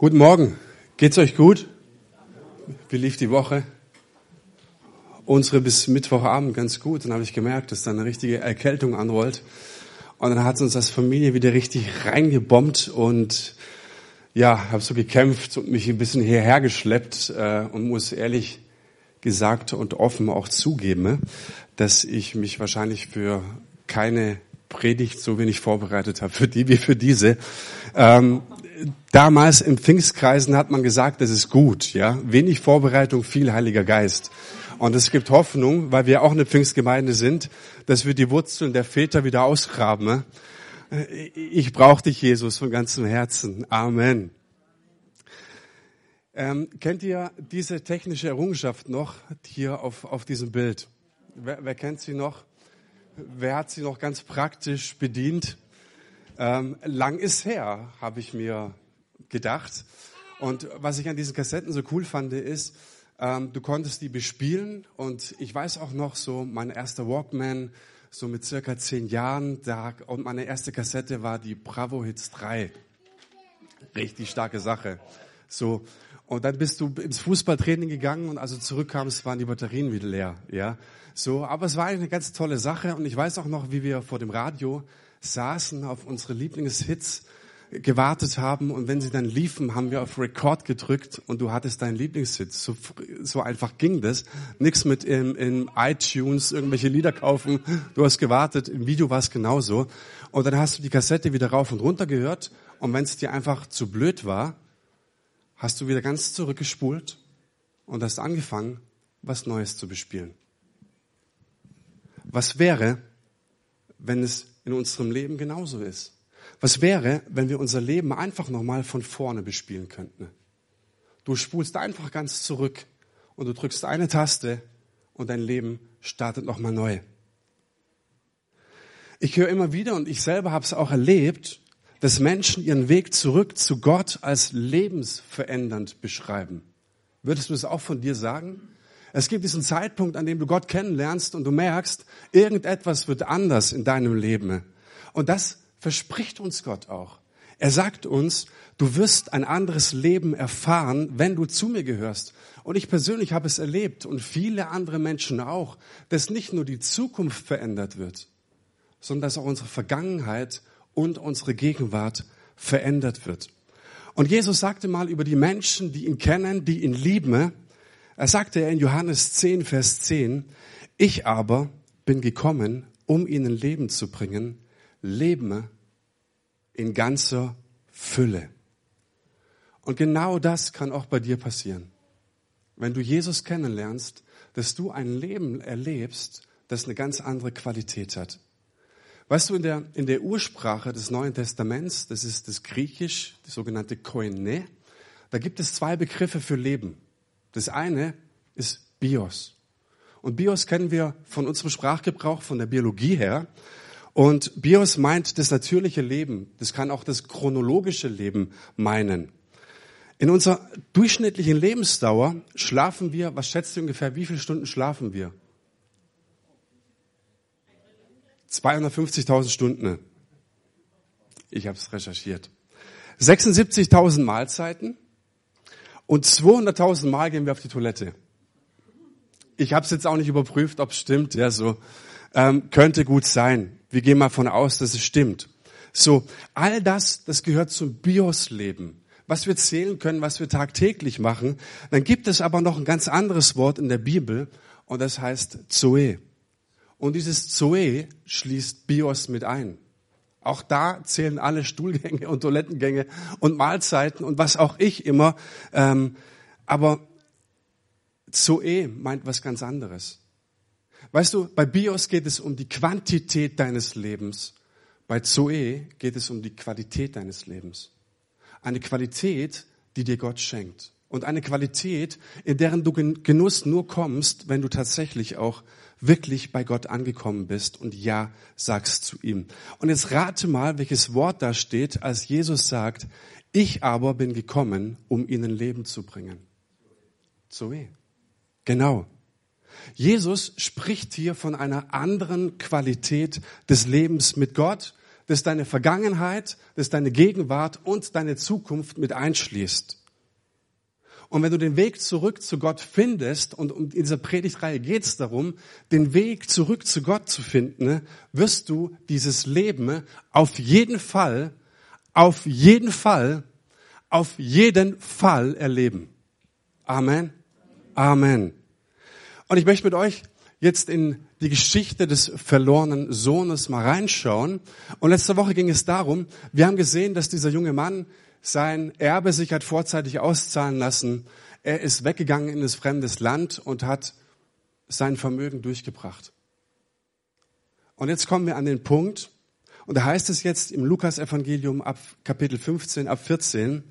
Guten Morgen. Geht's euch gut? Wie lief die Woche? Unsere bis Mittwochabend ganz gut. Dann habe ich gemerkt, dass da eine richtige Erkältung anrollt. Und dann hat uns als Familie wieder richtig reingebombt und ja, habe so gekämpft und mich ein bisschen hierher geschleppt äh, und muss ehrlich gesagt und offen auch zugeben, dass ich mich wahrscheinlich für keine Predigt so wenig vorbereitet habe, für die wie für diese. Ähm, damals im Pfingstkreisen hat man gesagt, das ist gut, ja. Wenig Vorbereitung, viel Heiliger Geist. Und es gibt Hoffnung, weil wir auch eine Pfingstgemeinde sind, dass wir die Wurzeln der Väter wieder ausgraben. Ich brauche dich, Jesus, von ganzem Herzen. Amen. Ähm, kennt ihr diese technische Errungenschaft noch hier auf, auf diesem Bild? Wer, wer kennt sie noch? Wer hat sie noch ganz praktisch bedient? Ähm, lang ist her, habe ich mir gedacht. Und was ich an diesen Kassetten so cool fand, ist, ähm, du konntest die bespielen. Und ich weiß auch noch so, mein erster Walkman, so mit circa zehn Jahren, da, und meine erste Kassette war die Bravo Hits 3. Richtig starke Sache. So. Und dann bist du ins Fußballtraining gegangen und als du zurückkamst, waren die Batterien wieder leer, ja. So. Aber es war eine ganz tolle Sache und ich weiß auch noch, wie wir vor dem Radio saßen, auf unsere Lieblingshits gewartet haben und wenn sie dann liefen, haben wir auf Record gedrückt und du hattest deinen Lieblingshit. So, so einfach ging das. Nix mit im, in iTunes irgendwelche Lieder kaufen. Du hast gewartet, im Video war es genauso. Und dann hast du die Kassette wieder rauf und runter gehört und wenn es dir einfach zu blöd war, hast du wieder ganz zurückgespult und hast angefangen, was Neues zu bespielen. Was wäre, wenn es in unserem Leben genauso ist? Was wäre, wenn wir unser Leben einfach nochmal von vorne bespielen könnten? Du spulst einfach ganz zurück und du drückst eine Taste und dein Leben startet nochmal neu. Ich höre immer wieder und ich selber habe es auch erlebt, dass Menschen ihren Weg zurück zu Gott als lebensverändernd beschreiben. Würdest du es auch von dir sagen? Es gibt diesen Zeitpunkt, an dem du Gott kennenlernst und du merkst, irgendetwas wird anders in deinem Leben. Und das verspricht uns Gott auch. Er sagt uns, du wirst ein anderes Leben erfahren, wenn du zu mir gehörst. Und ich persönlich habe es erlebt und viele andere Menschen auch, dass nicht nur die Zukunft verändert wird, sondern dass auch unsere Vergangenheit und unsere Gegenwart verändert wird. Und Jesus sagte mal über die Menschen, die ihn kennen, die ihn lieben, er sagte in Johannes 10, Vers 10, ich aber bin gekommen, um ihnen Leben zu bringen, Leben in ganzer Fülle. Und genau das kann auch bei dir passieren. Wenn du Jesus kennenlernst, dass du ein Leben erlebst, das eine ganz andere Qualität hat. Weißt du, in der, in der Ursprache des Neuen Testaments, das ist das Griechisch, die sogenannte Koine, da gibt es zwei Begriffe für Leben. Das eine ist Bios. Und Bios kennen wir von unserem Sprachgebrauch, von der Biologie her. Und Bios meint das natürliche Leben. Das kann auch das chronologische Leben meinen. In unserer durchschnittlichen Lebensdauer schlafen wir, was schätzt du ungefähr, wie viele Stunden schlafen wir? 250.000 Stunden. Ich habe es recherchiert. 76.000 Mahlzeiten und 200.000 Mal gehen wir auf die Toilette. Ich habe es jetzt auch nicht überprüft, ob es stimmt. Ja, so ähm, könnte gut sein. Wir gehen mal von aus, dass es stimmt. So, all das, das gehört zum Bios-Leben. Was wir zählen können, was wir tagtäglich machen. Dann gibt es aber noch ein ganz anderes Wort in der Bibel und das heißt Zoe. Und dieses Zoe schließt Bios mit ein. Auch da zählen alle Stuhlgänge und Toilettengänge und Mahlzeiten und was auch ich immer. Ähm, aber Zoe meint was ganz anderes. Weißt du, bei Bios geht es um die Quantität deines Lebens. Bei Zoe geht es um die Qualität deines Lebens. Eine Qualität, die dir Gott schenkt. Und eine Qualität, in deren du Genuss nur kommst, wenn du tatsächlich auch wirklich bei Gott angekommen bist und Ja sagst zu ihm. Und jetzt rate mal, welches Wort da steht, als Jesus sagt, ich aber bin gekommen, um ihnen Leben zu bringen. Zoe. Genau. Jesus spricht hier von einer anderen Qualität des Lebens mit Gott, das deine Vergangenheit, das deine Gegenwart und deine Zukunft mit einschließt. Und wenn du den Weg zurück zu Gott findest, und in dieser Predigtreihe geht es darum, den Weg zurück zu Gott zu finden, wirst du dieses Leben auf jeden Fall, auf jeden Fall, auf jeden Fall erleben. Amen. Amen. Und ich möchte mit euch jetzt in die Geschichte des verlorenen Sohnes mal reinschauen. Und letzte Woche ging es darum, wir haben gesehen, dass dieser junge Mann sein Erbe sich hat vorzeitig auszahlen lassen. Er ist weggegangen in das fremdes Land und hat sein Vermögen durchgebracht. Und jetzt kommen wir an den Punkt, und da heißt es jetzt im Lukas-Evangelium ab Kapitel 15, ab 14,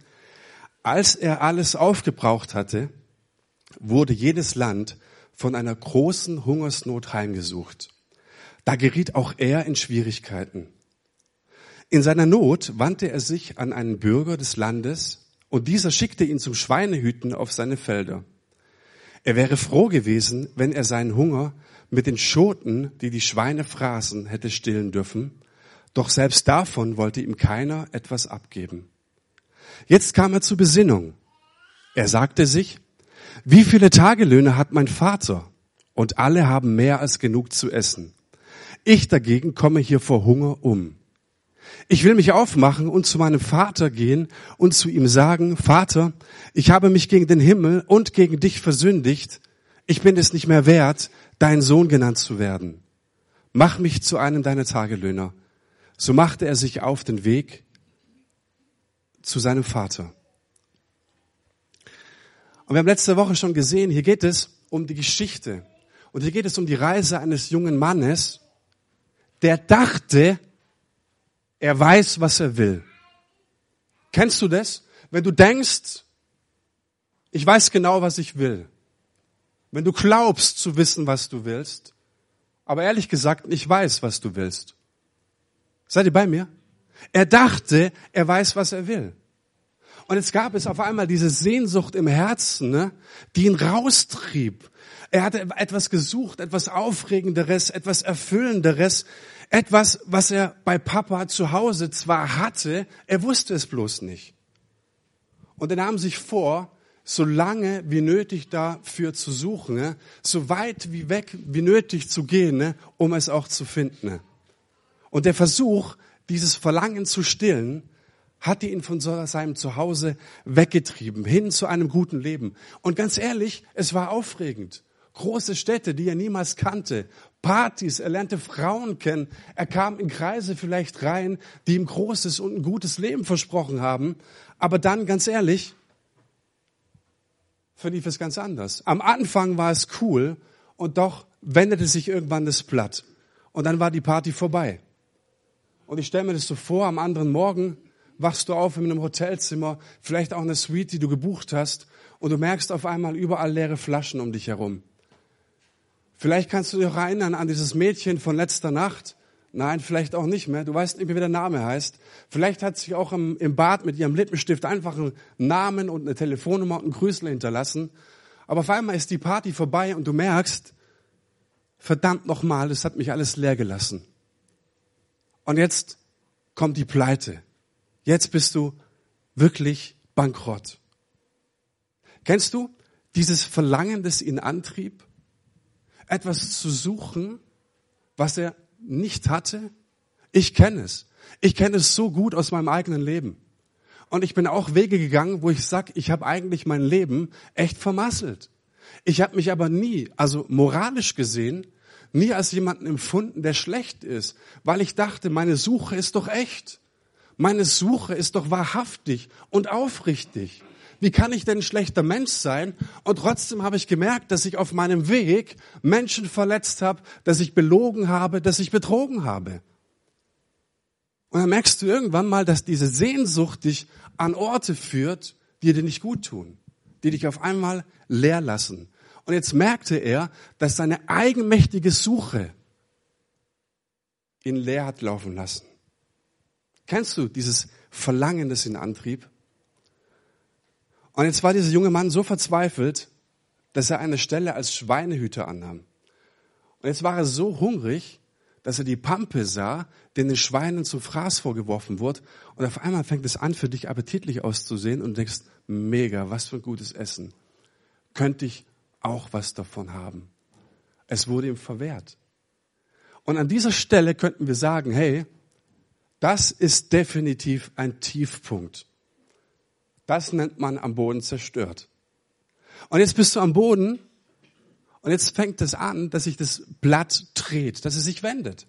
als er alles aufgebraucht hatte, wurde jedes Land von einer großen Hungersnot heimgesucht. Da geriet auch er in Schwierigkeiten. In seiner Not wandte er sich an einen Bürger des Landes und dieser schickte ihn zum Schweinehüten auf seine Felder. Er wäre froh gewesen, wenn er seinen Hunger mit den Schoten, die die Schweine fraßen, hätte stillen dürfen, doch selbst davon wollte ihm keiner etwas abgeben. Jetzt kam er zur Besinnung. Er sagte sich, wie viele Tagelöhne hat mein Vater? Und alle haben mehr als genug zu essen. Ich dagegen komme hier vor Hunger um. Ich will mich aufmachen und zu meinem Vater gehen und zu ihm sagen, Vater, ich habe mich gegen den Himmel und gegen dich versündigt. Ich bin es nicht mehr wert, dein Sohn genannt zu werden. Mach mich zu einem deiner Tagelöhner. So machte er sich auf den Weg zu seinem Vater. Und wir haben letzte Woche schon gesehen, hier geht es um die Geschichte. Und hier geht es um die Reise eines jungen Mannes, der dachte, er weiß, was er will. Kennst du das? Wenn du denkst, ich weiß genau, was ich will. Wenn du glaubst zu wissen, was du willst, aber ehrlich gesagt ich weiß, was du willst. Seid ihr bei mir? Er dachte, er weiß, was er will. Und jetzt gab es auf einmal diese Sehnsucht im Herzen, ne, die ihn raustrieb. Er hatte etwas gesucht, etwas Aufregenderes, etwas Erfüllenderes. Etwas, was er bei Papa zu Hause zwar hatte, er wusste es bloß nicht. Und er nahm sich vor, so lange wie nötig dafür zu suchen, ne? so weit wie weg wie nötig zu gehen, ne? um es auch zu finden. Und der Versuch, dieses Verlangen zu stillen, hatte ihn von seinem Zuhause weggetrieben, hin zu einem guten Leben. Und ganz ehrlich, es war aufregend. Große Städte, die er niemals kannte, Partys, er lernte Frauen kennen, er kam in Kreise vielleicht rein, die ihm großes und ein gutes Leben versprochen haben. Aber dann, ganz ehrlich, verlief es ganz anders. Am Anfang war es cool und doch wendete sich irgendwann das Blatt. Und dann war die Party vorbei. Und ich stelle mir das so vor, am anderen Morgen wachst du auf in einem Hotelzimmer, vielleicht auch eine Suite, die du gebucht hast, und du merkst auf einmal überall leere Flaschen um dich herum. Vielleicht kannst du dich auch erinnern an dieses Mädchen von letzter Nacht. Nein, vielleicht auch nicht mehr. Du weißt nicht mehr, wie der Name heißt. Vielleicht hat sich auch im, im Bad mit ihrem Lippenstift einfach einen Namen und eine Telefonnummer und einen Grüßel hinterlassen. Aber auf einmal ist die Party vorbei und du merkst, verdammt nochmal, das hat mich alles leer gelassen. Und jetzt kommt die Pleite. Jetzt bist du wirklich bankrott. Kennst du dieses Verlangen, das ihn antrieb? Etwas zu suchen, was er nicht hatte? Ich kenne es. Ich kenne es so gut aus meinem eigenen Leben. Und ich bin auch Wege gegangen, wo ich sag, ich habe eigentlich mein Leben echt vermasselt. Ich habe mich aber nie, also moralisch gesehen, nie als jemanden empfunden, der schlecht ist, weil ich dachte, meine Suche ist doch echt. Meine Suche ist doch wahrhaftig und aufrichtig. Wie kann ich denn ein schlechter Mensch sein? Und trotzdem habe ich gemerkt, dass ich auf meinem Weg Menschen verletzt habe, dass ich belogen habe, dass ich betrogen habe. Und dann merkst du irgendwann mal, dass diese Sehnsucht dich an Orte führt, die dir nicht gut tun, die dich auf einmal leer lassen. Und jetzt merkte er, dass seine eigenmächtige Suche ihn leer hat laufen lassen. Kennst du dieses Verlangen, das ihn antrieb? Und jetzt war dieser junge Mann so verzweifelt, dass er eine Stelle als Schweinehüter annahm. Und jetzt war er so hungrig, dass er die Pampe sah, die den Schweinen zum Fraß vorgeworfen wurde. Und auf einmal fängt es an, für dich appetitlich auszusehen und denkst, mega, was für ein gutes Essen. Könnte ich auch was davon haben. Es wurde ihm verwehrt. Und an dieser Stelle könnten wir sagen, hey, das ist definitiv ein Tiefpunkt. Das nennt man am Boden zerstört. Und jetzt bist du am Boden und jetzt fängt es an, dass sich das Blatt dreht, dass es sich wendet.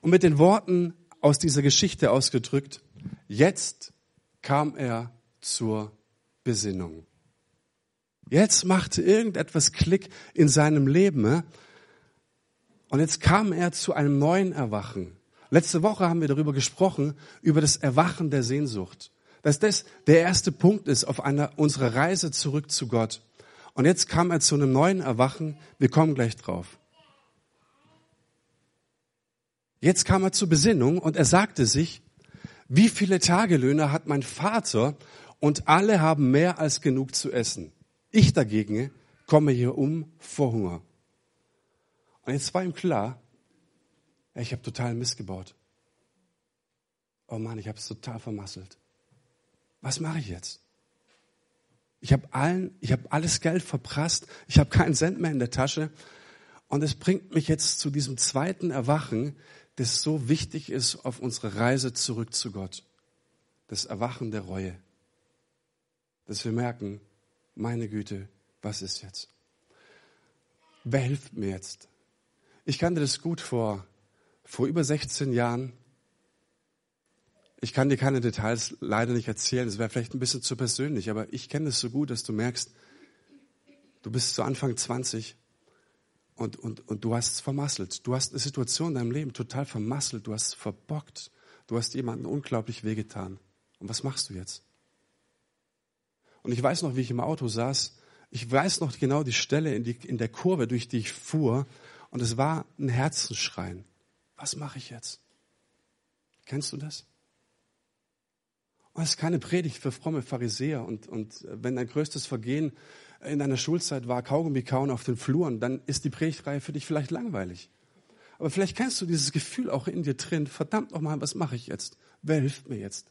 Und mit den Worten aus dieser Geschichte ausgedrückt, jetzt kam er zur Besinnung. Jetzt machte irgendetwas Klick in seinem Leben. Und jetzt kam er zu einem neuen Erwachen. Letzte Woche haben wir darüber gesprochen, über das Erwachen der Sehnsucht. Dass das der erste Punkt ist auf einer unserer Reise zurück zu Gott. Und jetzt kam er zu einem neuen Erwachen. Wir kommen gleich drauf. Jetzt kam er zur Besinnung und er sagte sich, wie viele Tagelöhner hat mein Vater und alle haben mehr als genug zu essen. Ich dagegen komme hier um vor Hunger. Und jetzt war ihm klar, ich habe total missgebaut. Oh Mann, ich habe es total vermasselt. Was mache ich jetzt? Ich habe allen, ich habe alles Geld verprasst. Ich habe keinen Cent mehr in der Tasche. Und es bringt mich jetzt zu diesem zweiten Erwachen, das so wichtig ist auf unserer Reise zurück zu Gott. Das Erwachen der Reue. Dass wir merken, meine Güte, was ist jetzt? Wer hilft mir jetzt? Ich kannte das gut vor, vor über 16 Jahren. Ich kann dir keine Details leider nicht erzählen, es wäre vielleicht ein bisschen zu persönlich, aber ich kenne es so gut, dass du merkst, du bist zu Anfang 20 und, und, und du hast es vermasselt. Du hast eine Situation in deinem Leben total vermasselt, du hast es verbockt, du hast jemanden unglaublich wehgetan. Und was machst du jetzt? Und ich weiß noch, wie ich im Auto saß. Ich weiß noch genau die Stelle in, die, in der Kurve, durch die ich fuhr. Und es war ein Herzensschreien. Was mache ich jetzt? Kennst du das? Und es ist keine Predigt für fromme Pharisäer. Und, und wenn dein größtes Vergehen in deiner Schulzeit war, Kaugummi kauen auf den Fluren, dann ist die Predigtreihe für dich vielleicht langweilig. Aber vielleicht kennst du dieses Gefühl auch in dir drin. Verdammt nochmal, was mache ich jetzt? Wer hilft mir jetzt?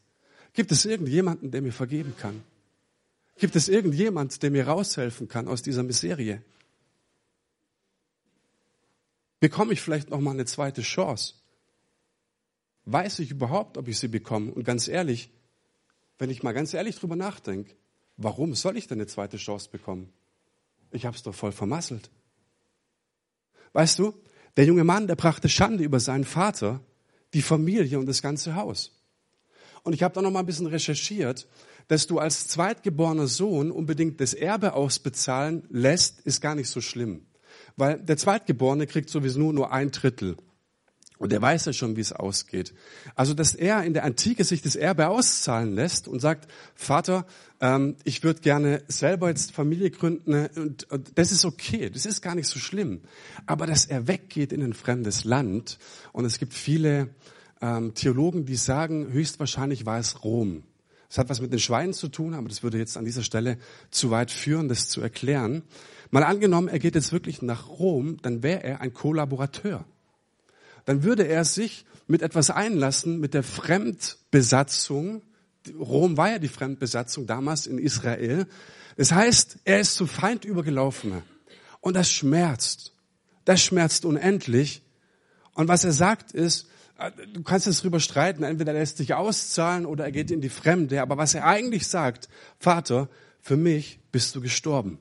Gibt es irgendjemanden, der mir vergeben kann? Gibt es irgendjemand, der mir raushelfen kann aus dieser Miserie? Bekomme ich vielleicht noch mal eine zweite Chance? Weiß ich überhaupt, ob ich sie bekomme? Und ganz ehrlich, wenn ich mal ganz ehrlich drüber nachdenke, warum soll ich denn eine zweite Chance bekommen? Ich habe es doch voll vermasselt. Weißt du, der junge Mann, der brachte Schande über seinen Vater, die Familie und das ganze Haus. Und ich habe da noch mal ein bisschen recherchiert dass du als zweitgeborener Sohn unbedingt das Erbe ausbezahlen lässt, ist gar nicht so schlimm. Weil der Zweitgeborene kriegt sowieso nur ein Drittel. Und er weiß ja schon, wie es ausgeht. Also, dass er in der Antike sich das Erbe auszahlen lässt und sagt, Vater, ähm, ich würde gerne selber jetzt Familie gründen und, und das ist okay, das ist gar nicht so schlimm. Aber dass er weggeht in ein fremdes Land und es gibt viele ähm, Theologen, die sagen, höchstwahrscheinlich war es Rom. Das hat was mit den Schweinen zu tun, aber das würde jetzt an dieser Stelle zu weit führen, das zu erklären. Mal angenommen, er geht jetzt wirklich nach Rom, dann wäre er ein Kollaborateur. Dann würde er sich mit etwas einlassen, mit der Fremdbesatzung. Rom war ja die Fremdbesatzung damals in Israel. Das heißt, er ist zu Feind übergelaufen. Und das schmerzt. Das schmerzt unendlich. Und was er sagt ist, äh, du kannst jetzt drüber streiten, entweder er lässt sich auszahlen oder er geht in die Fremde. Aber was er eigentlich sagt, Vater, für mich bist du gestorben.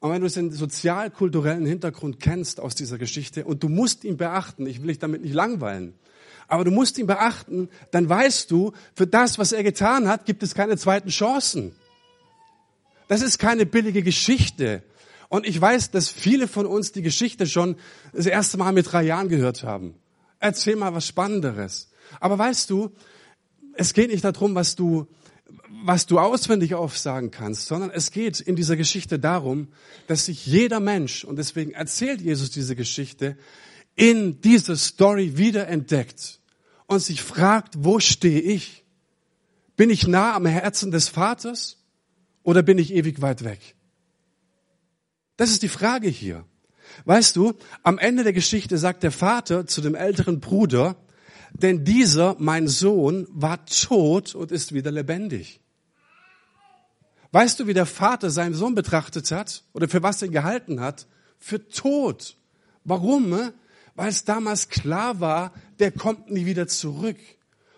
Und wenn du den sozial-kulturellen Hintergrund kennst aus dieser Geschichte und du musst ihn beachten, ich will dich damit nicht langweilen, aber du musst ihn beachten, dann weißt du, für das, was er getan hat, gibt es keine zweiten Chancen. Das ist keine billige Geschichte. Und ich weiß, dass viele von uns die Geschichte schon das erste Mal mit drei Jahren gehört haben. Erzähl mal was Spannenderes. Aber weißt du, es geht nicht darum, was du, was du auswendig aufsagen kannst, sondern es geht in dieser Geschichte darum, dass sich jeder Mensch, und deswegen erzählt Jesus diese Geschichte, in dieser Story wiederentdeckt und sich fragt, wo stehe ich? Bin ich nah am Herzen des Vaters oder bin ich ewig weit weg? Das ist die Frage hier. Weißt du, am Ende der Geschichte sagt der Vater zu dem älteren Bruder, denn dieser, mein Sohn, war tot und ist wieder lebendig. Weißt du, wie der Vater seinen Sohn betrachtet hat oder für was er ihn gehalten hat? Für tot. Warum? Weil es damals klar war, der kommt nie wieder zurück.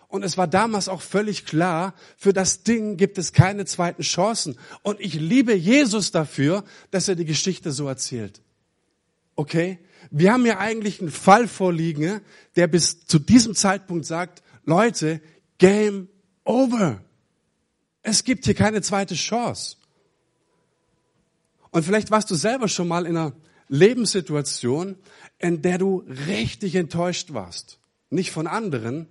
Und es war damals auch völlig klar, für das Ding gibt es keine zweiten Chancen. Und ich liebe Jesus dafür, dass er die Geschichte so erzählt. Okay? Wir haben ja eigentlich einen Fall vorliegen, der bis zu diesem Zeitpunkt sagt, Leute, Game over. Es gibt hier keine zweite Chance. Und vielleicht warst du selber schon mal in einer Lebenssituation, in der du richtig enttäuscht warst. Nicht von anderen,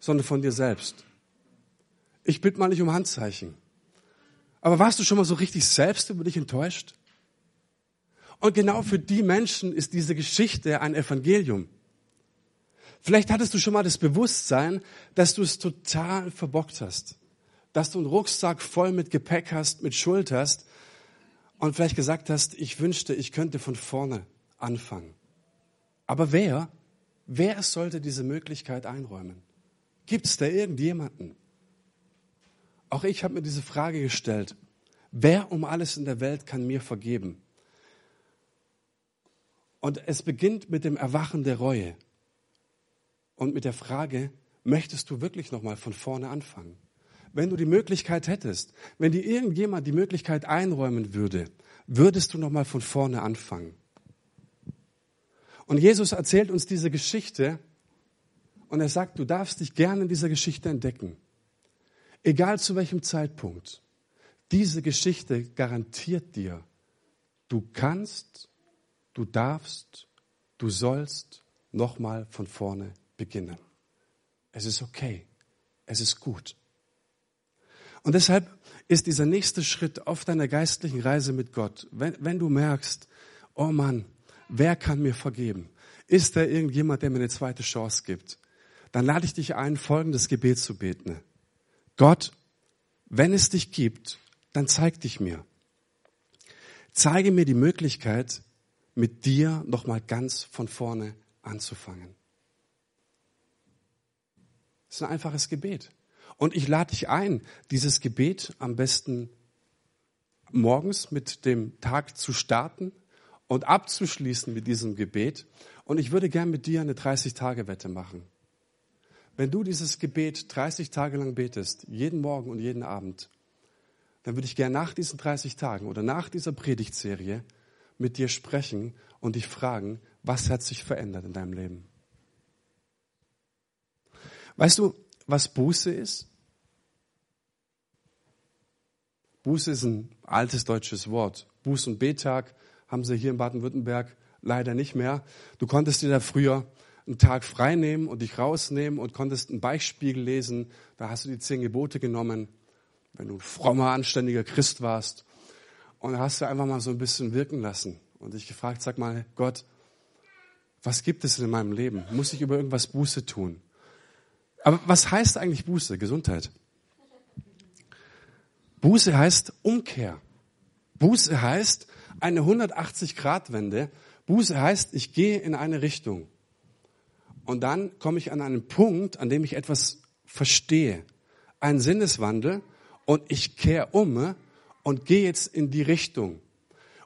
sondern von dir selbst. Ich bitte mal nicht um Handzeichen. Aber warst du schon mal so richtig selbst über dich enttäuscht? Und genau für die Menschen ist diese Geschichte ein Evangelium. Vielleicht hattest du schon mal das Bewusstsein, dass du es total verbockt hast. Dass du einen Rucksack voll mit Gepäck hast, mit Schuld hast und vielleicht gesagt hast, ich wünschte, ich könnte von vorne anfangen. Aber wer, wer sollte diese Möglichkeit einräumen? Gibt es da irgendjemanden? Auch ich habe mir diese Frage gestellt. Wer um alles in der Welt kann mir vergeben? Und es beginnt mit dem Erwachen der Reue und mit der Frage, möchtest du wirklich nochmal von vorne anfangen? Wenn du die Möglichkeit hättest, wenn dir irgendjemand die Möglichkeit einräumen würde, würdest du nochmal von vorne anfangen? Und Jesus erzählt uns diese Geschichte und er sagt, du darfst dich gerne in dieser Geschichte entdecken. Egal zu welchem Zeitpunkt. Diese Geschichte garantiert dir, du kannst du darfst, du sollst nochmal von vorne beginnen. Es ist okay. Es ist gut. Und deshalb ist dieser nächste Schritt auf deiner geistlichen Reise mit Gott, wenn, wenn du merkst, oh Mann, wer kann mir vergeben? Ist da irgendjemand, der mir eine zweite Chance gibt? Dann lade ich dich ein, folgendes Gebet zu beten. Gott, wenn es dich gibt, dann zeig dich mir. Zeige mir die Möglichkeit, mit dir nochmal ganz von vorne anzufangen. Das ist ein einfaches Gebet. Und ich lade dich ein, dieses Gebet am besten morgens mit dem Tag zu starten und abzuschließen mit diesem Gebet. Und ich würde gern mit dir eine 30-Tage-Wette machen. Wenn du dieses Gebet 30 Tage lang betest, jeden Morgen und jeden Abend, dann würde ich gern nach diesen 30 Tagen oder nach dieser Predigtserie mit dir sprechen und dich fragen, was hat sich verändert in deinem Leben? Weißt du, was Buße ist? Buße ist ein altes deutsches Wort. Buß- und Betag haben sie hier in Baden-Württemberg leider nicht mehr. Du konntest dir da früher einen Tag frei nehmen und dich rausnehmen und konntest einen Beichtspiegel lesen. Da hast du die zehn Gebote genommen, wenn du ein frommer, anständiger Christ warst. Und hast du einfach mal so ein bisschen wirken lassen und dich gefragt, sag mal, Gott, was gibt es in meinem Leben? Muss ich über irgendwas Buße tun? Aber was heißt eigentlich Buße? Gesundheit. Buße heißt Umkehr. Buße heißt eine 180-Grad-Wende. Buße heißt, ich gehe in eine Richtung. Und dann komme ich an einen Punkt, an dem ich etwas verstehe. Ein Sinneswandel und ich kehre um und gehe jetzt in die Richtung.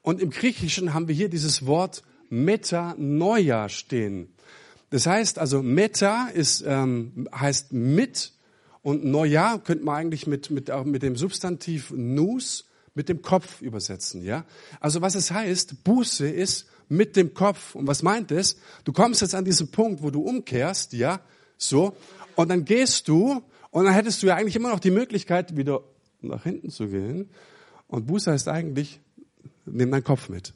Und im Griechischen haben wir hier dieses Wort Metanoia stehen. Das heißt also, Meta ist, ähm, heißt mit und Noia könnte man eigentlich mit, mit, auch mit dem Substantiv nous mit dem Kopf übersetzen. Ja? Also was es heißt, Buße ist mit dem Kopf. Und was meint es? Du kommst jetzt an diesen Punkt, wo du umkehrst, ja, so, und dann gehst du, und dann hättest du ja eigentlich immer noch die Möglichkeit, wieder nach hinten zu gehen und Buße heißt eigentlich, nimm deinen Kopf mit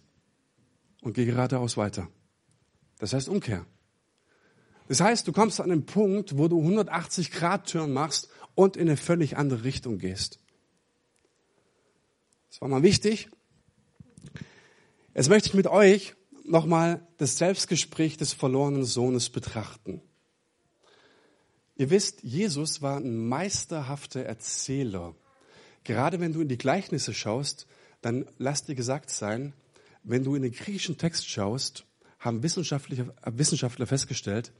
und geh geradeaus weiter. Das heißt Umkehr. Das heißt, du kommst an einen Punkt, wo du 180 Grad Turn machst und in eine völlig andere Richtung gehst. Das war mal wichtig. Jetzt möchte ich mit euch nochmal das Selbstgespräch des verlorenen Sohnes betrachten. Ihr wisst, Jesus war ein meisterhafter Erzähler. Gerade wenn du in die Gleichnisse schaust, dann lass dir gesagt sein, wenn du in den griechischen Text schaust, haben Wissenschaftler, Wissenschaftler festgestellt,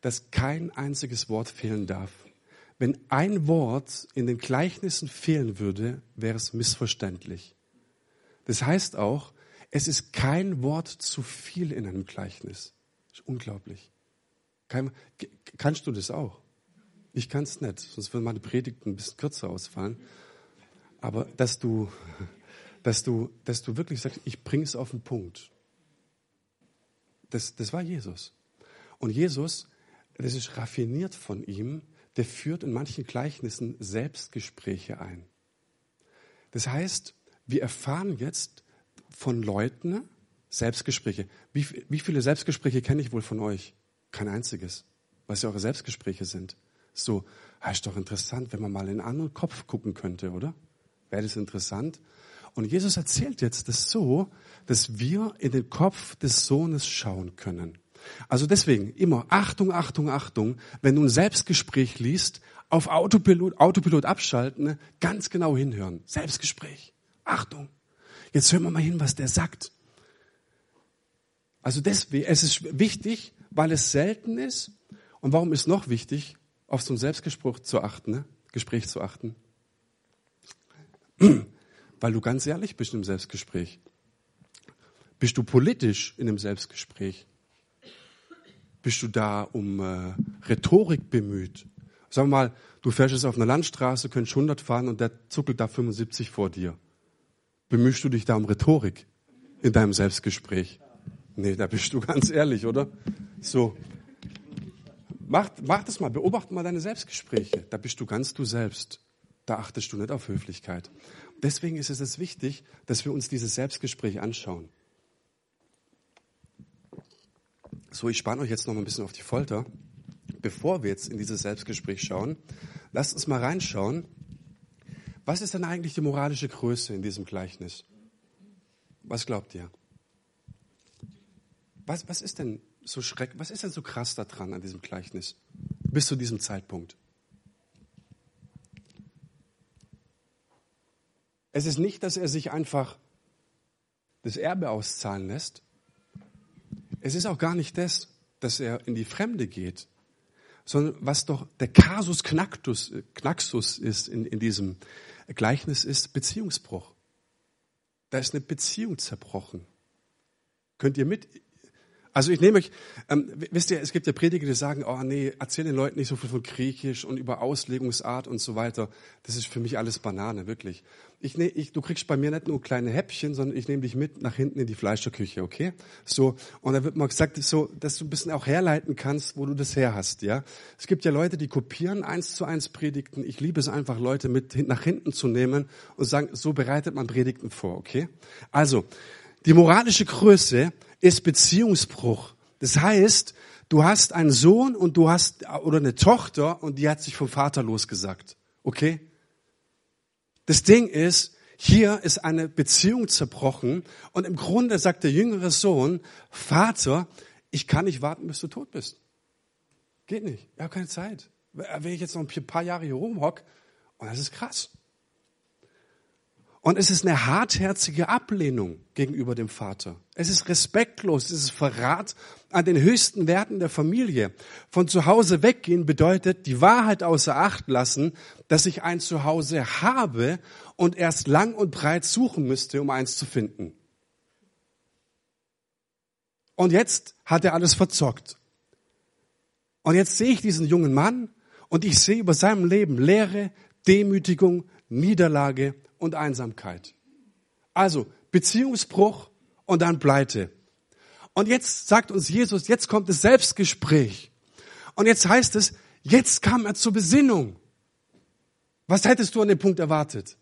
dass kein einziges Wort fehlen darf. Wenn ein Wort in den Gleichnissen fehlen würde, wäre es missverständlich. Das heißt auch, es ist kein Wort zu viel in einem Gleichnis. Das ist unglaublich. Kein, kannst du das auch? Ich kann es nicht, sonst würden meine Predigten ein bisschen kürzer ausfallen. Aber dass du, dass du, dass du wirklich sagst, ich bringe es auf den Punkt. Das, das war Jesus. Und Jesus, das ist raffiniert von ihm, der führt in manchen Gleichnissen Selbstgespräche ein. Das heißt, wir erfahren jetzt von Leuten Selbstgespräche. Wie, wie viele Selbstgespräche kenne ich wohl von euch? Kein einziges, was ja eure Selbstgespräche sind. So, ah, ist doch interessant, wenn man mal in einen anderen Kopf gucken könnte, oder? Wäre das interessant? Und Jesus erzählt jetzt das so, dass wir in den Kopf des Sohnes schauen können. Also deswegen immer Achtung, Achtung, Achtung, wenn du ein Selbstgespräch liest, auf Autopilot, Autopilot abschalten, ganz genau hinhören. Selbstgespräch. Achtung. Jetzt hören wir mal hin, was der sagt. Also deswegen, es ist wichtig, weil es selten ist. Und warum ist noch wichtig, auf so ein Selbstgespräch zu achten, ne? Gespräch zu achten? Weil du ganz ehrlich bist im Selbstgespräch. Bist du politisch in einem Selbstgespräch? Bist du da um äh, Rhetorik bemüht? Sag mal, du fährst jetzt auf einer Landstraße, könntest 100 fahren und der zuckelt da 75 vor dir. Bemühst du dich da um Rhetorik in deinem Selbstgespräch? Nee, da bist du ganz ehrlich, oder? So. Mach, mach das mal, beobachte mal deine Selbstgespräche. Da bist du ganz du selbst. Da achtest du nicht auf Höflichkeit. Deswegen ist es jetzt wichtig, dass wir uns dieses Selbstgespräch anschauen. So, ich spanne euch jetzt noch mal ein bisschen auf die Folter. Bevor wir jetzt in dieses Selbstgespräch schauen, lasst uns mal reinschauen. Was ist denn eigentlich die moralische Größe in diesem Gleichnis? Was glaubt ihr? Was, was ist denn so schreck, was ist denn so krass daran an diesem Gleichnis? Bis zu diesem Zeitpunkt. Es ist nicht, dass er sich einfach das Erbe auszahlen lässt, es ist auch gar nicht das, dass er in die Fremde geht, sondern was doch der Kasus Knacktus, Knaxus ist in, in diesem Gleichnis, ist Beziehungsbruch. Da ist eine Beziehung zerbrochen. Könnt ihr mit also ich nehme euch, ähm, wisst ihr, es gibt ja Prediger, die sagen, oh nee, erzähl den Leuten nicht so viel von Griechisch und über Auslegungsart und so weiter. Das ist für mich alles Banane, wirklich. Ich, ne, ich, du kriegst bei mir nicht nur kleine Häppchen, sondern ich nehme dich mit nach hinten in die Fleischerküche, okay? So, und da wird mal gesagt, so, dass du ein bisschen auch herleiten kannst, wo du das her hast, ja? Es gibt ja Leute, die kopieren eins zu eins Predigten. Ich liebe es einfach, Leute mit nach hinten zu nehmen und sagen, so bereitet man Predigten vor, okay? Also, die moralische Größe ist Beziehungsbruch. Das heißt, du hast einen Sohn und du hast oder eine Tochter und die hat sich vom Vater losgesagt. Okay? Das Ding ist, hier ist eine Beziehung zerbrochen und im Grunde sagt der jüngere Sohn, Vater, ich kann nicht warten, bis du tot bist. Geht nicht. Ich habe keine Zeit. Wenn ich jetzt noch ein paar Jahre hier rumhock, und das ist krass. Und es ist eine hartherzige Ablehnung gegenüber dem Vater. Es ist respektlos, es ist Verrat an den höchsten Werten der Familie. Von zu Hause weggehen bedeutet die Wahrheit außer Acht lassen, dass ich ein Zuhause habe und erst lang und breit suchen müsste, um eins zu finden. Und jetzt hat er alles verzockt. Und jetzt sehe ich diesen jungen Mann und ich sehe über seinem Leben Leere, Demütigung, Niederlage und Einsamkeit. Also Beziehungsbruch und dann Pleite. Und jetzt sagt uns Jesus, jetzt kommt das Selbstgespräch. Und jetzt heißt es, jetzt kam er zur Besinnung. Was hättest du an dem Punkt erwartet?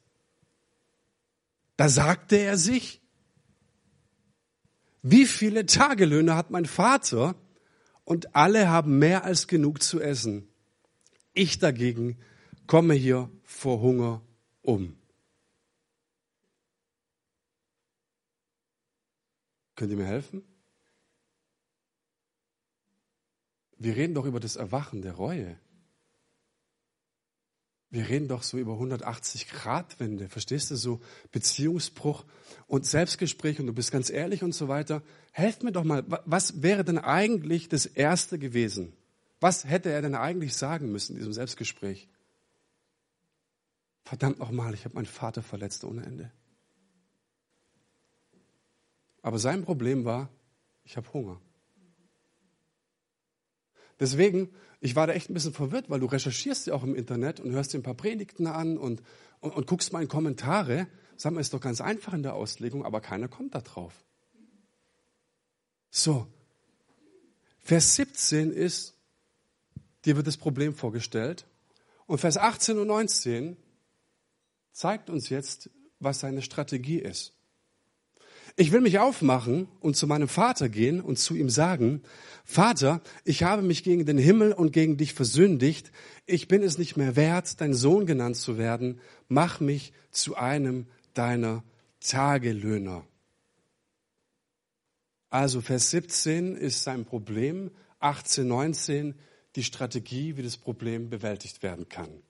Da sagte er sich, wie viele Tagelöhne hat mein Vater? Und alle haben mehr als genug zu essen. Ich dagegen komme hier vor Hunger um. Könnt ihr mir helfen? Wir reden doch über das Erwachen der Reue. wir reden doch so über 180 Grad Wende, verstehst du, so Beziehungsbruch und Selbstgespräch und du bist ganz ehrlich und so weiter. Helft mir doch mal, was wäre denn eigentlich das Erste gewesen? Was hätte er denn eigentlich sagen müssen in diesem Selbstgespräch? Verdammt nochmal, ich habe meinen Vater verletzt ohne Ende. Aber sein Problem war, ich habe Hunger. Deswegen, ich war da echt ein bisschen verwirrt, weil du recherchierst ja auch im Internet und hörst dir ein paar Predigten an und, und, und guckst mal in Kommentare. Sag mal, ist doch ganz einfach in der Auslegung, aber keiner kommt da drauf. So. Vers 17 ist, dir wird das Problem vorgestellt. Und Vers 18 und 19 zeigt uns jetzt, was seine Strategie ist. Ich will mich aufmachen und zu meinem Vater gehen und zu ihm sagen, Vater, ich habe mich gegen den Himmel und gegen dich versündigt. Ich bin es nicht mehr wert, dein Sohn genannt zu werden. Mach mich zu einem deiner Tagelöhner. Also Vers 17 ist sein Problem, 18, 19 die Strategie, wie das Problem bewältigt werden kann.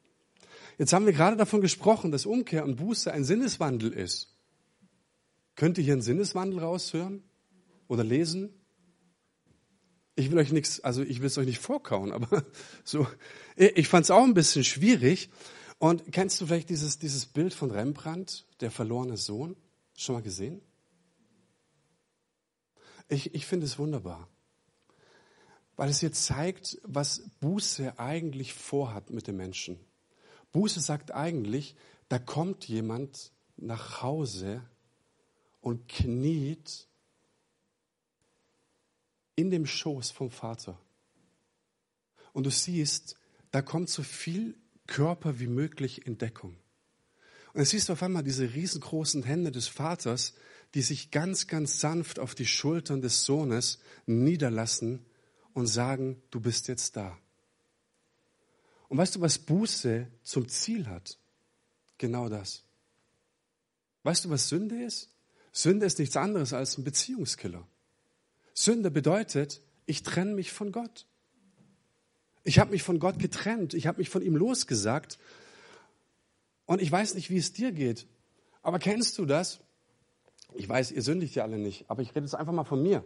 Jetzt haben wir gerade davon gesprochen, dass Umkehr und Buße ein Sinneswandel ist. Könnt ihr hier einen Sinneswandel raushören oder lesen? Ich will euch nichts, also ich will es euch nicht vorkauen, aber so, ich fand es auch ein bisschen schwierig. Und kennst du vielleicht dieses, dieses Bild von Rembrandt, der verlorene Sohn? Schon mal gesehen? Ich, ich finde es wunderbar, weil es jetzt zeigt, was Buße eigentlich vorhat mit den Menschen. Buße sagt eigentlich, da kommt jemand nach Hause und kniet in dem Schoß vom Vater. Und du siehst, da kommt so viel Körper wie möglich in Deckung. Und dann siehst du auf einmal diese riesengroßen Hände des Vaters, die sich ganz, ganz sanft auf die Schultern des Sohnes niederlassen und sagen, du bist jetzt da. Und weißt du, was Buße zum Ziel hat? Genau das. Weißt du, was Sünde ist? Sünde ist nichts anderes als ein Beziehungskiller. Sünde bedeutet, ich trenne mich von Gott. Ich habe mich von Gott getrennt. Ich habe mich von ihm losgesagt. Und ich weiß nicht, wie es dir geht. Aber kennst du das? Ich weiß, ihr sündigt ja alle nicht, aber ich rede jetzt einfach mal von mir.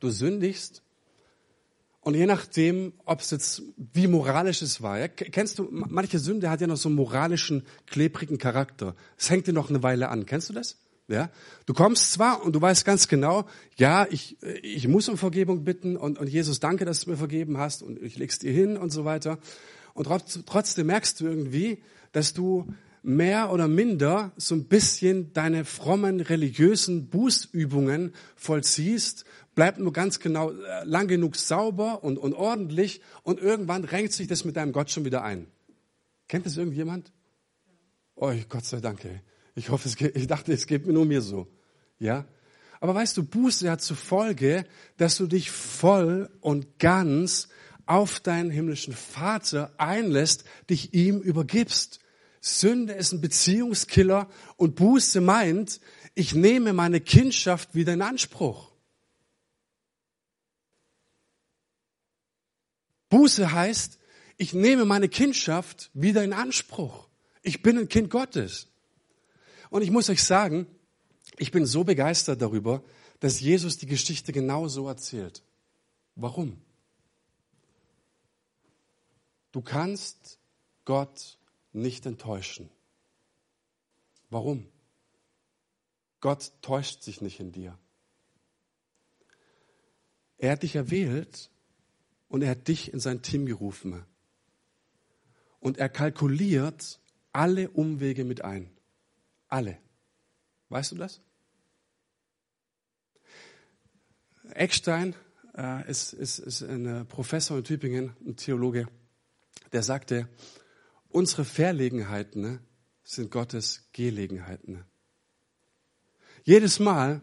Du sündigst und je nachdem, ob es jetzt wie moralisch es war, ja, kennst du, manche Sünde hat ja noch so einen moralischen, klebrigen Charakter. Es hängt dir noch eine Weile an. Kennst du das? Ja, du kommst zwar und du weißt ganz genau, ja, ich, ich muss um Vergebung bitten und, und Jesus, danke, dass du mir vergeben hast und ich leg's dir hin und so weiter. Und trotzdem merkst du irgendwie, dass du mehr oder minder so ein bisschen deine frommen religiösen Bußübungen vollziehst, bleib nur ganz genau äh, lang genug sauber und, und ordentlich und irgendwann renkt sich das mit deinem Gott schon wieder ein. Kennt das irgendjemand? Oh, Gott sei Dank. Ey. Ich hoffe, es geht, ich dachte, es geht nur mir so. Ja? Aber weißt du, Buße hat zur Folge, dass du dich voll und ganz auf deinen himmlischen Vater einlässt, dich ihm übergibst. Sünde ist ein Beziehungskiller und Buße meint, ich nehme meine Kindschaft wieder in Anspruch. Buße heißt, ich nehme meine Kindschaft wieder in Anspruch. Ich bin ein Kind Gottes. Und ich muss euch sagen, ich bin so begeistert darüber, dass Jesus die Geschichte genau so erzählt. Warum? Du kannst Gott nicht enttäuschen. Warum? Gott täuscht sich nicht in dir. Er hat dich erwählt und er hat dich in sein Team gerufen. Und er kalkuliert alle Umwege mit ein. Alle. Weißt du das? Eckstein äh, ist, ist, ist ein Professor in Tübingen, ein Theologe, der sagte, unsere Verlegenheiten ne, sind Gottes Gelegenheiten. Ne. Jedes Mal,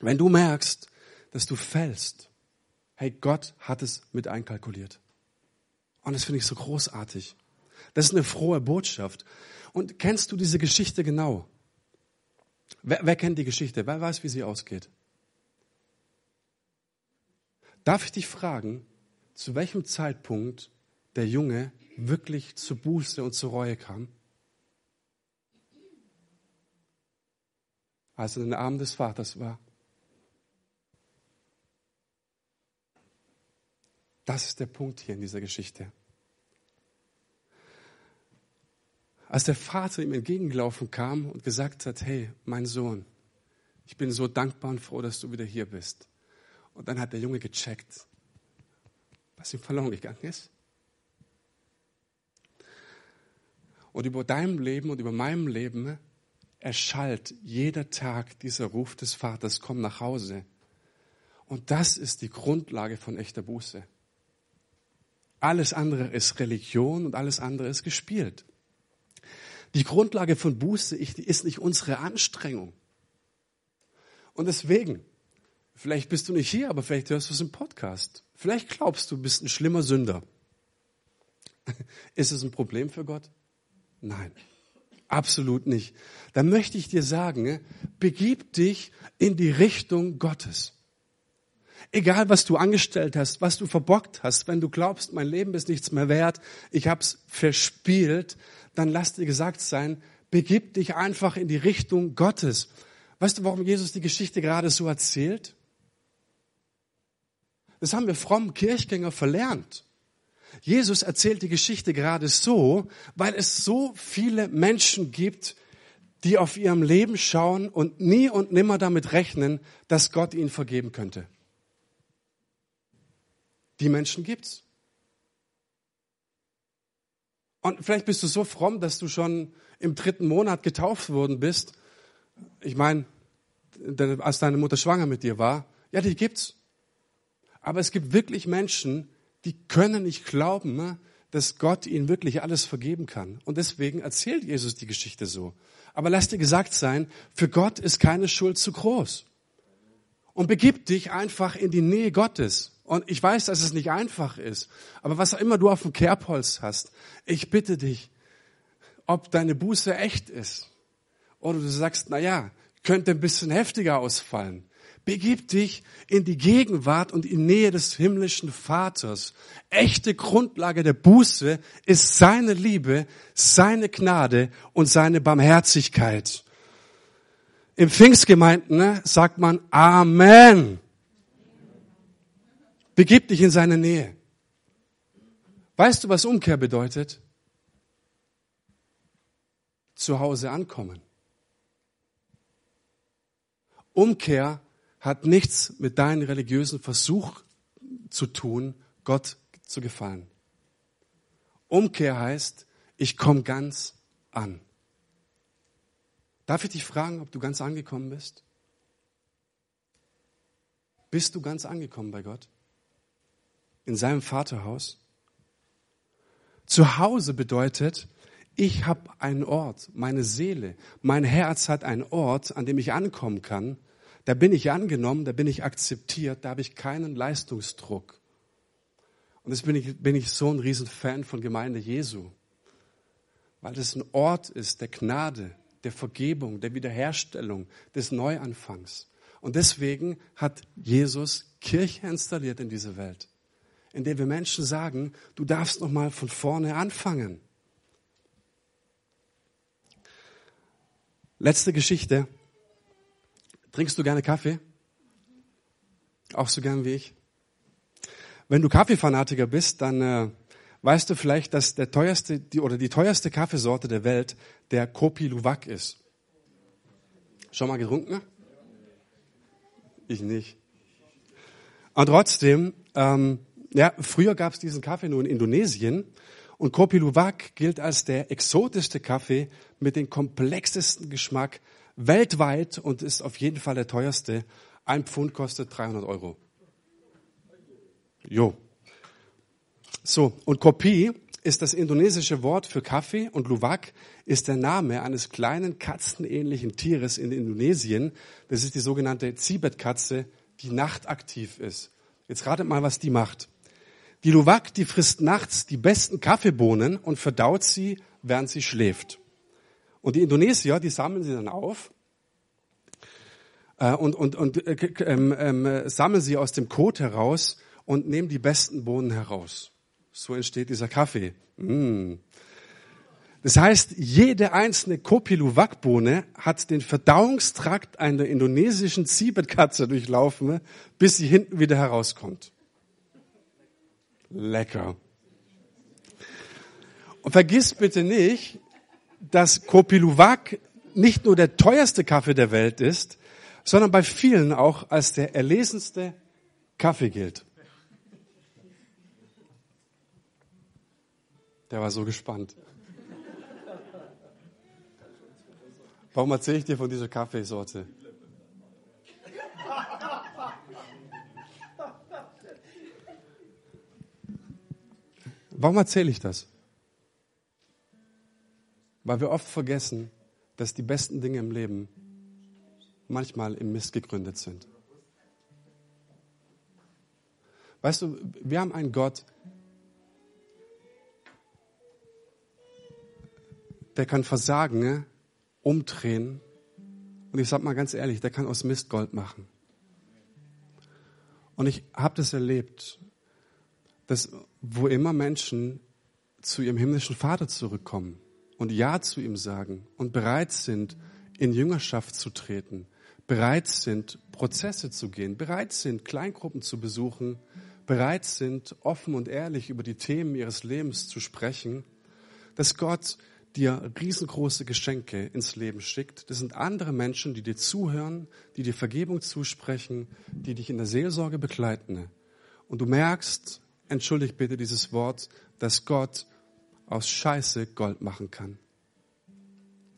wenn du merkst, dass du fällst, hey, Gott hat es mit einkalkuliert. Und das finde ich so großartig. Das ist eine frohe Botschaft. Und kennst du diese Geschichte genau? Wer, wer kennt die Geschichte? Wer weiß, wie sie ausgeht? Darf ich dich fragen, zu welchem Zeitpunkt der Junge wirklich zu Buße und zur Reue kam? Als er in den Armen des Vaters war. Das ist der Punkt hier in dieser Geschichte. Als der Vater ihm entgegengelaufen kam und gesagt hat, hey, mein Sohn, ich bin so dankbar und froh, dass du wieder hier bist. Und dann hat der Junge gecheckt, was ihm verloren gegangen ist. Und über deinem Leben und über meinem Leben erschallt jeder Tag dieser Ruf des Vaters, komm nach Hause. Und das ist die Grundlage von echter Buße. Alles andere ist Religion und alles andere ist gespielt. Die Grundlage von Buße ist nicht unsere Anstrengung. Und deswegen, vielleicht bist du nicht hier, aber vielleicht hörst du es im Podcast. Vielleicht glaubst du, du bist ein schlimmer Sünder. Ist es ein Problem für Gott? Nein, absolut nicht. Dann möchte ich dir sagen, begib dich in die Richtung Gottes. Egal, was du angestellt hast, was du verbockt hast, wenn du glaubst, mein Leben ist nichts mehr wert, ich hab's verspielt, dann lass dir gesagt sein, begib dich einfach in die Richtung Gottes. Weißt du, warum Jesus die Geschichte gerade so erzählt? Das haben wir frommen Kirchgänger verlernt. Jesus erzählt die Geschichte gerade so, weil es so viele Menschen gibt, die auf ihrem Leben schauen und nie und nimmer damit rechnen, dass Gott ihnen vergeben könnte. Die Menschen gibt's. Und vielleicht bist du so fromm, dass du schon im dritten Monat getauft worden bist. Ich meine, als deine Mutter schwanger mit dir war, ja, die gibt's. Aber es gibt wirklich Menschen, die können nicht glauben, ne, dass Gott ihnen wirklich alles vergeben kann. Und deswegen erzählt Jesus die Geschichte so. Aber lass dir gesagt sein, für Gott ist keine Schuld zu groß. Und begib dich einfach in die Nähe Gottes. Und ich weiß, dass es nicht einfach ist. Aber was auch immer du auf dem Kerbholz hast, ich bitte dich, ob deine Buße echt ist. Oder du sagst, na ja, könnte ein bisschen heftiger ausfallen. Begib dich in die Gegenwart und in Nähe des himmlischen Vaters. Echte Grundlage der Buße ist seine Liebe, seine Gnade und seine Barmherzigkeit. Im Pfingstgemeinden ne, sagt man Amen. Begib dich in seine Nähe. Weißt du, was Umkehr bedeutet? Zu Hause ankommen. Umkehr hat nichts mit deinem religiösen Versuch zu tun, Gott zu gefallen. Umkehr heißt, ich komme ganz an. Darf ich dich fragen, ob du ganz angekommen bist? Bist du ganz angekommen bei Gott? In seinem Vaterhaus. Zu Hause bedeutet, ich habe einen Ort, meine Seele, mein Herz hat einen Ort, an dem ich ankommen kann. Da bin ich angenommen, da bin ich akzeptiert, da habe ich keinen Leistungsdruck. Und deswegen bin ich, bin ich so ein Riesenfan von Gemeinde Jesu, weil das ein Ort ist der Gnade, der Vergebung, der Wiederherstellung, des Neuanfangs. Und deswegen hat Jesus Kirche installiert in diese Welt in der wir Menschen sagen, du darfst noch mal von vorne anfangen. Letzte Geschichte. Trinkst du gerne Kaffee? Auch so gern wie ich. Wenn du Kaffeefanatiker bist, dann äh, weißt du vielleicht, dass der teuerste die, oder die teuerste Kaffeesorte der Welt der Kopi Luwak ist. Schon mal getrunken? Ich nicht. Und trotzdem ähm, ja, früher gab es diesen Kaffee nur in Indonesien und Kopi Luwak gilt als der exotischste Kaffee mit dem komplexesten Geschmack weltweit und ist auf jeden Fall der teuerste. Ein Pfund kostet 300 Euro. Jo. So, und Kopi ist das indonesische Wort für Kaffee und Luwak ist der Name eines kleinen katzenähnlichen Tieres in Indonesien. Das ist die sogenannte Zibetkatze, die nachtaktiv ist. Jetzt ratet mal, was die macht. Die Luwak, die frisst nachts die besten Kaffeebohnen und verdaut sie, während sie schläft. Und die Indonesier, die sammeln sie dann auf äh, und, und, und äh, ähm, ähm, sammeln sie aus dem Kot heraus und nehmen die besten Bohnen heraus. so entsteht dieser Kaffee. Mm. Das heißt, jede einzelne Kopiluwak-Bohne hat den Verdauungstrakt einer indonesischen Ziebetkatze durchlaufen, bis sie hinten wieder herauskommt. Lecker. Und vergiss bitte nicht, dass Kopiluwak nicht nur der teuerste Kaffee der Welt ist, sondern bei vielen auch als der erlesenste Kaffee gilt. Der war so gespannt. Warum erzähle ich dir von dieser Kaffeesorte? Warum erzähle ich das? Weil wir oft vergessen, dass die besten Dinge im Leben manchmal im Mist gegründet sind. Weißt du, wir haben einen Gott, der kann Versagen ne, umdrehen. Und ich sage mal ganz ehrlich, der kann aus Mist Gold machen. Und ich habe das erlebt, dass wo immer Menschen zu ihrem himmlischen Vater zurückkommen und Ja zu ihm sagen und bereit sind, in Jüngerschaft zu treten, bereit sind, Prozesse zu gehen, bereit sind, Kleingruppen zu besuchen, bereit sind, offen und ehrlich über die Themen ihres Lebens zu sprechen, dass Gott dir riesengroße Geschenke ins Leben schickt. Das sind andere Menschen, die dir zuhören, die dir Vergebung zusprechen, die dich in der Seelsorge begleiten. Und du merkst, entschuldigt bitte dieses Wort, dass Gott aus Scheiße Gold machen kann.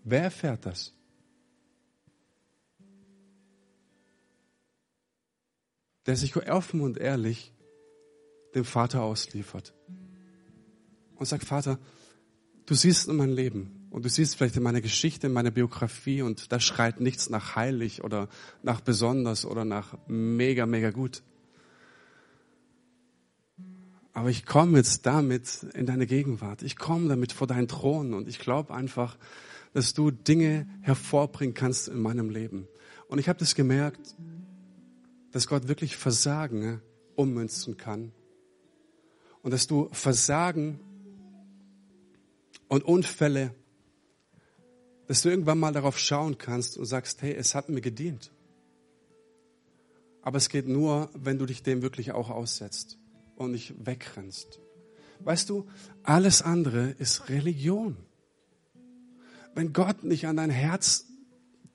Wer erfährt das? Der sich offen und ehrlich dem Vater ausliefert und sagt, Vater, du siehst in mein Leben und du siehst vielleicht in meiner Geschichte, in meiner Biografie und da schreit nichts nach heilig oder nach besonders oder nach mega, mega gut. Aber ich komme jetzt damit in deine Gegenwart. Ich komme damit vor deinen Thron und ich glaube einfach, dass du Dinge hervorbringen kannst in meinem Leben. Und ich habe das gemerkt, dass Gott wirklich Versagen ummünzen kann. Und dass du Versagen und Unfälle, dass du irgendwann mal darauf schauen kannst und sagst, hey, es hat mir gedient. Aber es geht nur, wenn du dich dem wirklich auch aussetzt und nicht wegrennst. Weißt du, alles andere ist Religion. Wenn Gott nicht an dein Herz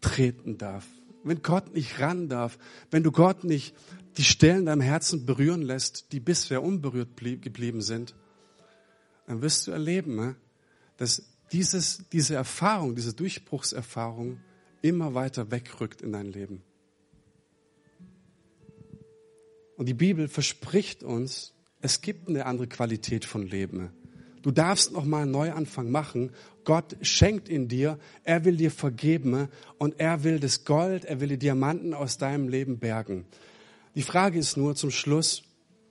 treten darf, wenn Gott nicht ran darf, wenn du Gott nicht die Stellen in deinem Herzen berühren lässt, die bisher unberührt blieb, geblieben sind, dann wirst du erleben, ne, dass dieses, diese Erfahrung, diese Durchbruchserfahrung immer weiter wegrückt in dein Leben. Und die Bibel verspricht uns, es gibt eine andere Qualität von Leben. Du darfst noch mal einen Neuanfang machen. Gott schenkt ihn dir. Er will dir vergeben und er will das Gold, er will die Diamanten aus deinem Leben bergen. Die Frage ist nur zum Schluss,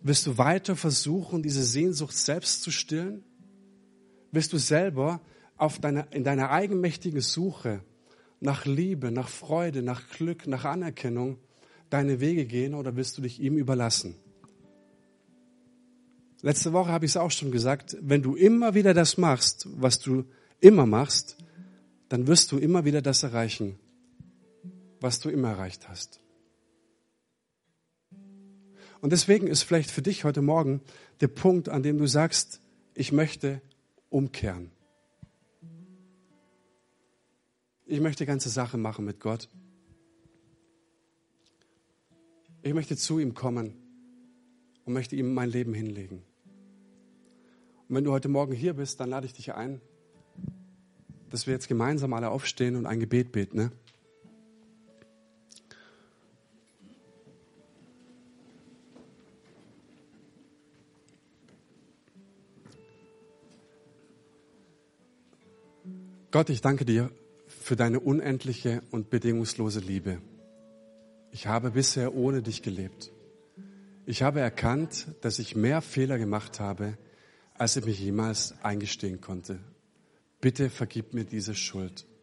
wirst du weiter versuchen, diese Sehnsucht selbst zu stillen? Wirst du selber auf deiner, in deiner eigenmächtigen Suche nach Liebe, nach Freude, nach Glück, nach Anerkennung deine Wege gehen oder wirst du dich ihm überlassen? Letzte Woche habe ich es auch schon gesagt, wenn du immer wieder das machst, was du immer machst, dann wirst du immer wieder das erreichen, was du immer erreicht hast. Und deswegen ist vielleicht für dich heute Morgen der Punkt, an dem du sagst, ich möchte umkehren. Ich möchte ganze Sache machen mit Gott. Ich möchte zu ihm kommen und möchte ihm mein Leben hinlegen. Und wenn du heute Morgen hier bist, dann lade ich dich ein, dass wir jetzt gemeinsam alle aufstehen und ein Gebet beten. Ne? Gott, ich danke dir für deine unendliche und bedingungslose Liebe. Ich habe bisher ohne dich gelebt. Ich habe erkannt, dass ich mehr Fehler gemacht habe, als ich mich jemals eingestehen konnte. Bitte vergib mir diese Schuld.